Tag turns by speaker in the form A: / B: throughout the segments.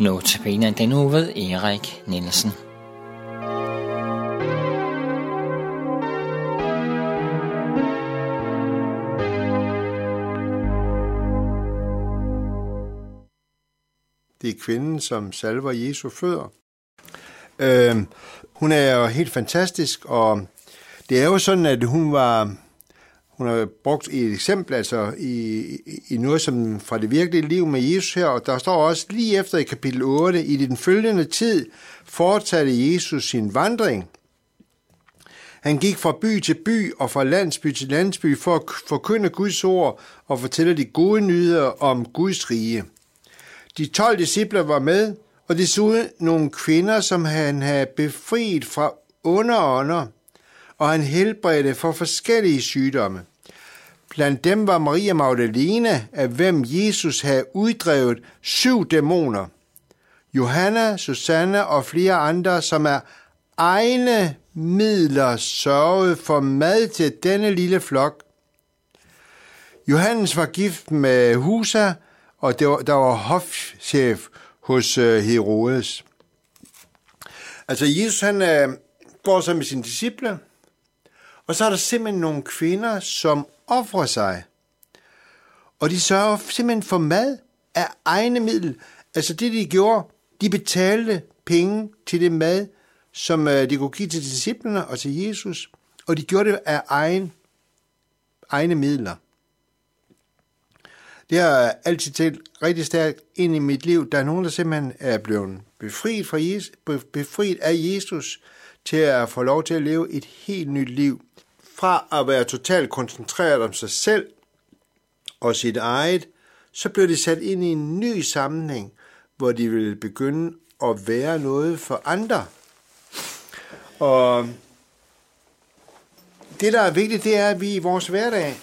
A: Notabene den nu ved Erik Nielsen.
B: Det er kvinden, som salver Jesu fødder. Øh, hun er jo helt fantastisk, og det er jo sådan, at hun var hun har brugt et eksempel, altså i, i noget som fra det virkelige liv med Jesus her, og der står også lige efter i kapitel 8, i den følgende tid fortsatte Jesus sin vandring. Han gik fra by til by og fra landsby til landsby for at forkynde Guds ord og fortælle de gode nyheder om Guds rige. De 12 disciple var med, og desuden nogle kvinder, som han havde befriet fra underånder, og han helbredte for forskellige sygdomme. Blandt dem var Maria Magdalene, af hvem Jesus havde uddrevet syv dæmoner. Johanna, Susanne og flere andre, som er egne midler sørget for mad til denne lille flok. Johannes var gift med Husa, og det var, der var hofchef hos øh, Herodes. Altså Jesus han øh, går så med sine disciple, og så er der simpelthen nogle kvinder, som offrer sig. Og de sørger simpelthen for mad af egne middel. Altså det, de gjorde, de betalte penge til det mad, som øh, de kunne give til disciplene og til Jesus, og de gjorde det af egen, egne midler. Det har altid talt rigtig stærkt ind i mit liv. Der er nogen, der simpelthen er blevet befriet, fra Jesus, befriet af Jesus til at få lov til at leve et helt nyt liv. Fra at være totalt koncentreret om sig selv og sit eget, så blev de sat ind i en ny sammenhæng, hvor de ville begynde at være noget for andre. Og det, der er vigtigt, det er, at vi i vores hverdag,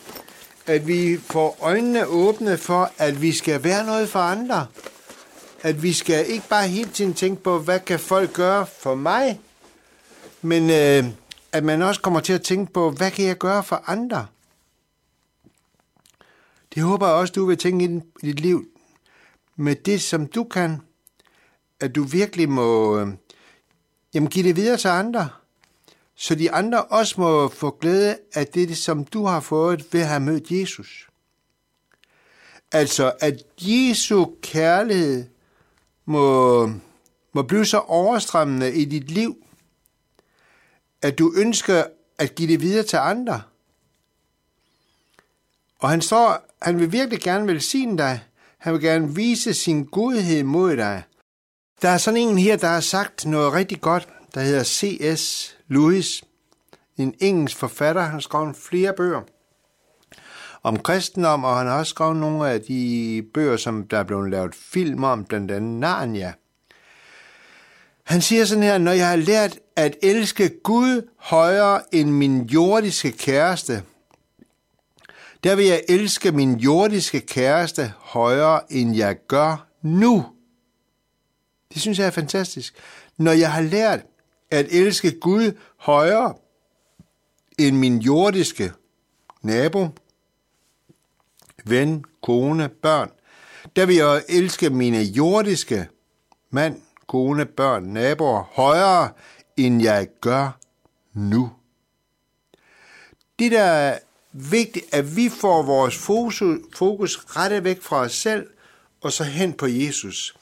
B: at vi får øjnene åbne for, at vi skal være noget for andre. At vi skal ikke bare hele tiden tænke på, hvad kan folk gøre for mig, men øh, at man også kommer til at tænke på, hvad kan jeg gøre for andre? Det håber jeg også, du vil tænke i dit liv med det, som du kan, at du virkelig må øh, jamen, give det videre til andre, så de andre også må få glæde af det, som du har fået ved at have mødt Jesus. Altså, at Jesu kærlighed må, må blive så overstrømmende i dit liv, at du ønsker at give det videre til andre. Og han står, han vil virkelig gerne velsigne dig. Han vil gerne vise sin godhed mod dig. Der er sådan en her, der har sagt noget rigtig godt, der hedder C.S. Lewis. En engelsk forfatter. Han har skrevet flere bøger om kristendom, og han har også skrevet nogle af de bøger, som der er blevet lavet film om, blandt andet Narnia. Han siger sådan her, når jeg har lært at elske Gud højere end min jordiske kæreste, der vil jeg elske min jordiske kæreste højere, end jeg gør nu. Det synes jeg er fantastisk. Når jeg har lært at elske Gud højere end min jordiske nabo, ven, kone, børn, der vil jeg elske mine jordiske mand, kone, børn, naboer højere, end jeg gør nu. Det der er vigtigt, at vi får vores fokus rettet væk fra os selv, og så hen på Jesus.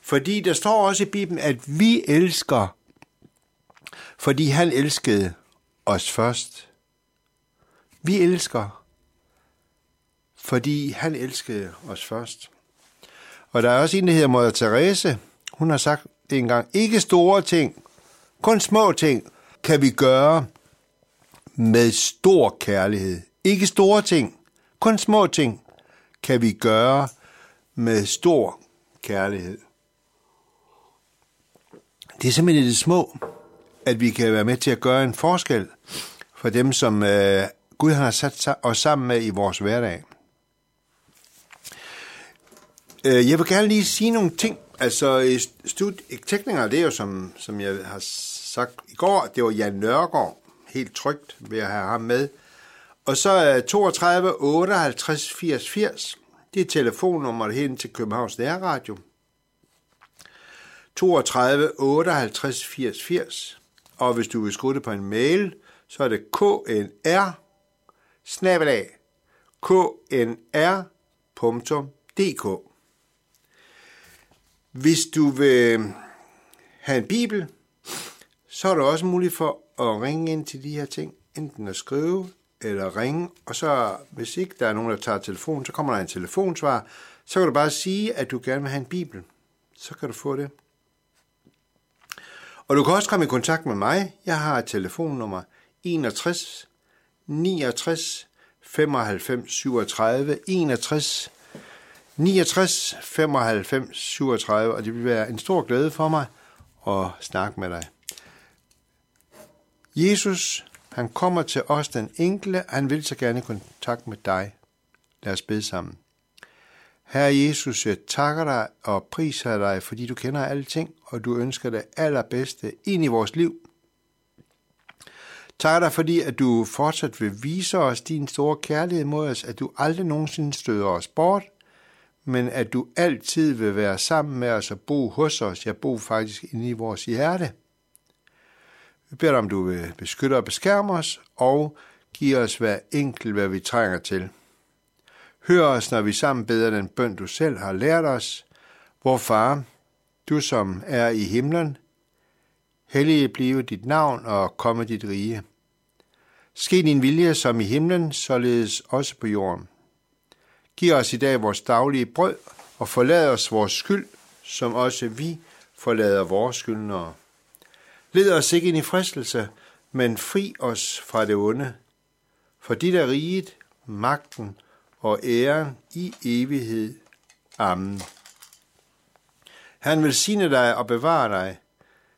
B: Fordi der står også i Bibelen, at vi elsker, fordi han elskede os først. Vi elsker, fordi han elskede os først. Og der er også en, der hedder Mother Therese. Hun har sagt en gang, ikke store ting, kun små ting kan vi gøre med stor kærlighed. Ikke store ting, kun små ting kan vi gøre med stor kærlighed. Det er simpelthen det små, at vi kan være med til at gøre en forskel for dem, som øh, Gud har sat os sammen med i vores hverdag. Øh, jeg vil gerne lige sige nogle ting. Altså, tekninger, det er jo, som, som jeg har sagt i går, det var Jan Nørgaard, helt trygt ved at have ham med. Og så 32 58 80 80, det er telefonnummeret hen til Københavns Nærradio. 32 58 80 80. Og hvis du vil skrive det på en mail, så er det knr snabelag knr.dk. Hvis du vil øh, have en bibel, så er det også muligt for at ringe ind til de her ting, enten at skrive eller ringe, og så hvis ikke der er nogen, der tager telefonen, så kommer der en telefonsvar, så kan du bare sige, at du gerne vil have en bibel. Så kan du få det. Og du kan også komme i kontakt med mig. Jeg har et telefonnummer 61 69 95 37 61 69 95 37, og det vil være en stor glæde for mig at snakke med dig. Jesus, han kommer til os den enkle, han vil så gerne i kontakt med dig. Lad os bede sammen. Herre Jesus, jeg takker dig og priser dig, fordi du kender alle ting, og du ønsker det allerbedste ind i vores liv. Tak dig, fordi at du fortsat vil vise os din store kærlighed mod os, at du aldrig nogensinde støder os bort, men at du altid vil være sammen med os og bo hos os, ja, bo faktisk inde i vores hjerte. Vi beder dig, om du vil beskytte og beskærme os, og give os hver enkelt, hvad vi trænger til. Hør os, når vi sammen beder den bøn, du selv har lært os. Vor far, du som er i himlen, hellige blive dit navn og komme dit rige. Ske din vilje som i himlen, således også på jorden. Giv os i dag vores daglige brød, og forlad os vores skyld, som også vi forlader vores skyldnere. Led os ikke ind i fristelse, men fri os fra det onde. For dit er riget, magten og æren i evighed. Amen. Han vil sine dig og bevare dig.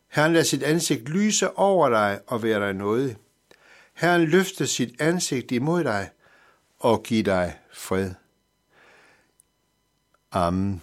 B: Herren lader sit ansigt lyse over dig og være dig noget. Herren løfter sit ansigt imod dig og giver dig fred. Amen.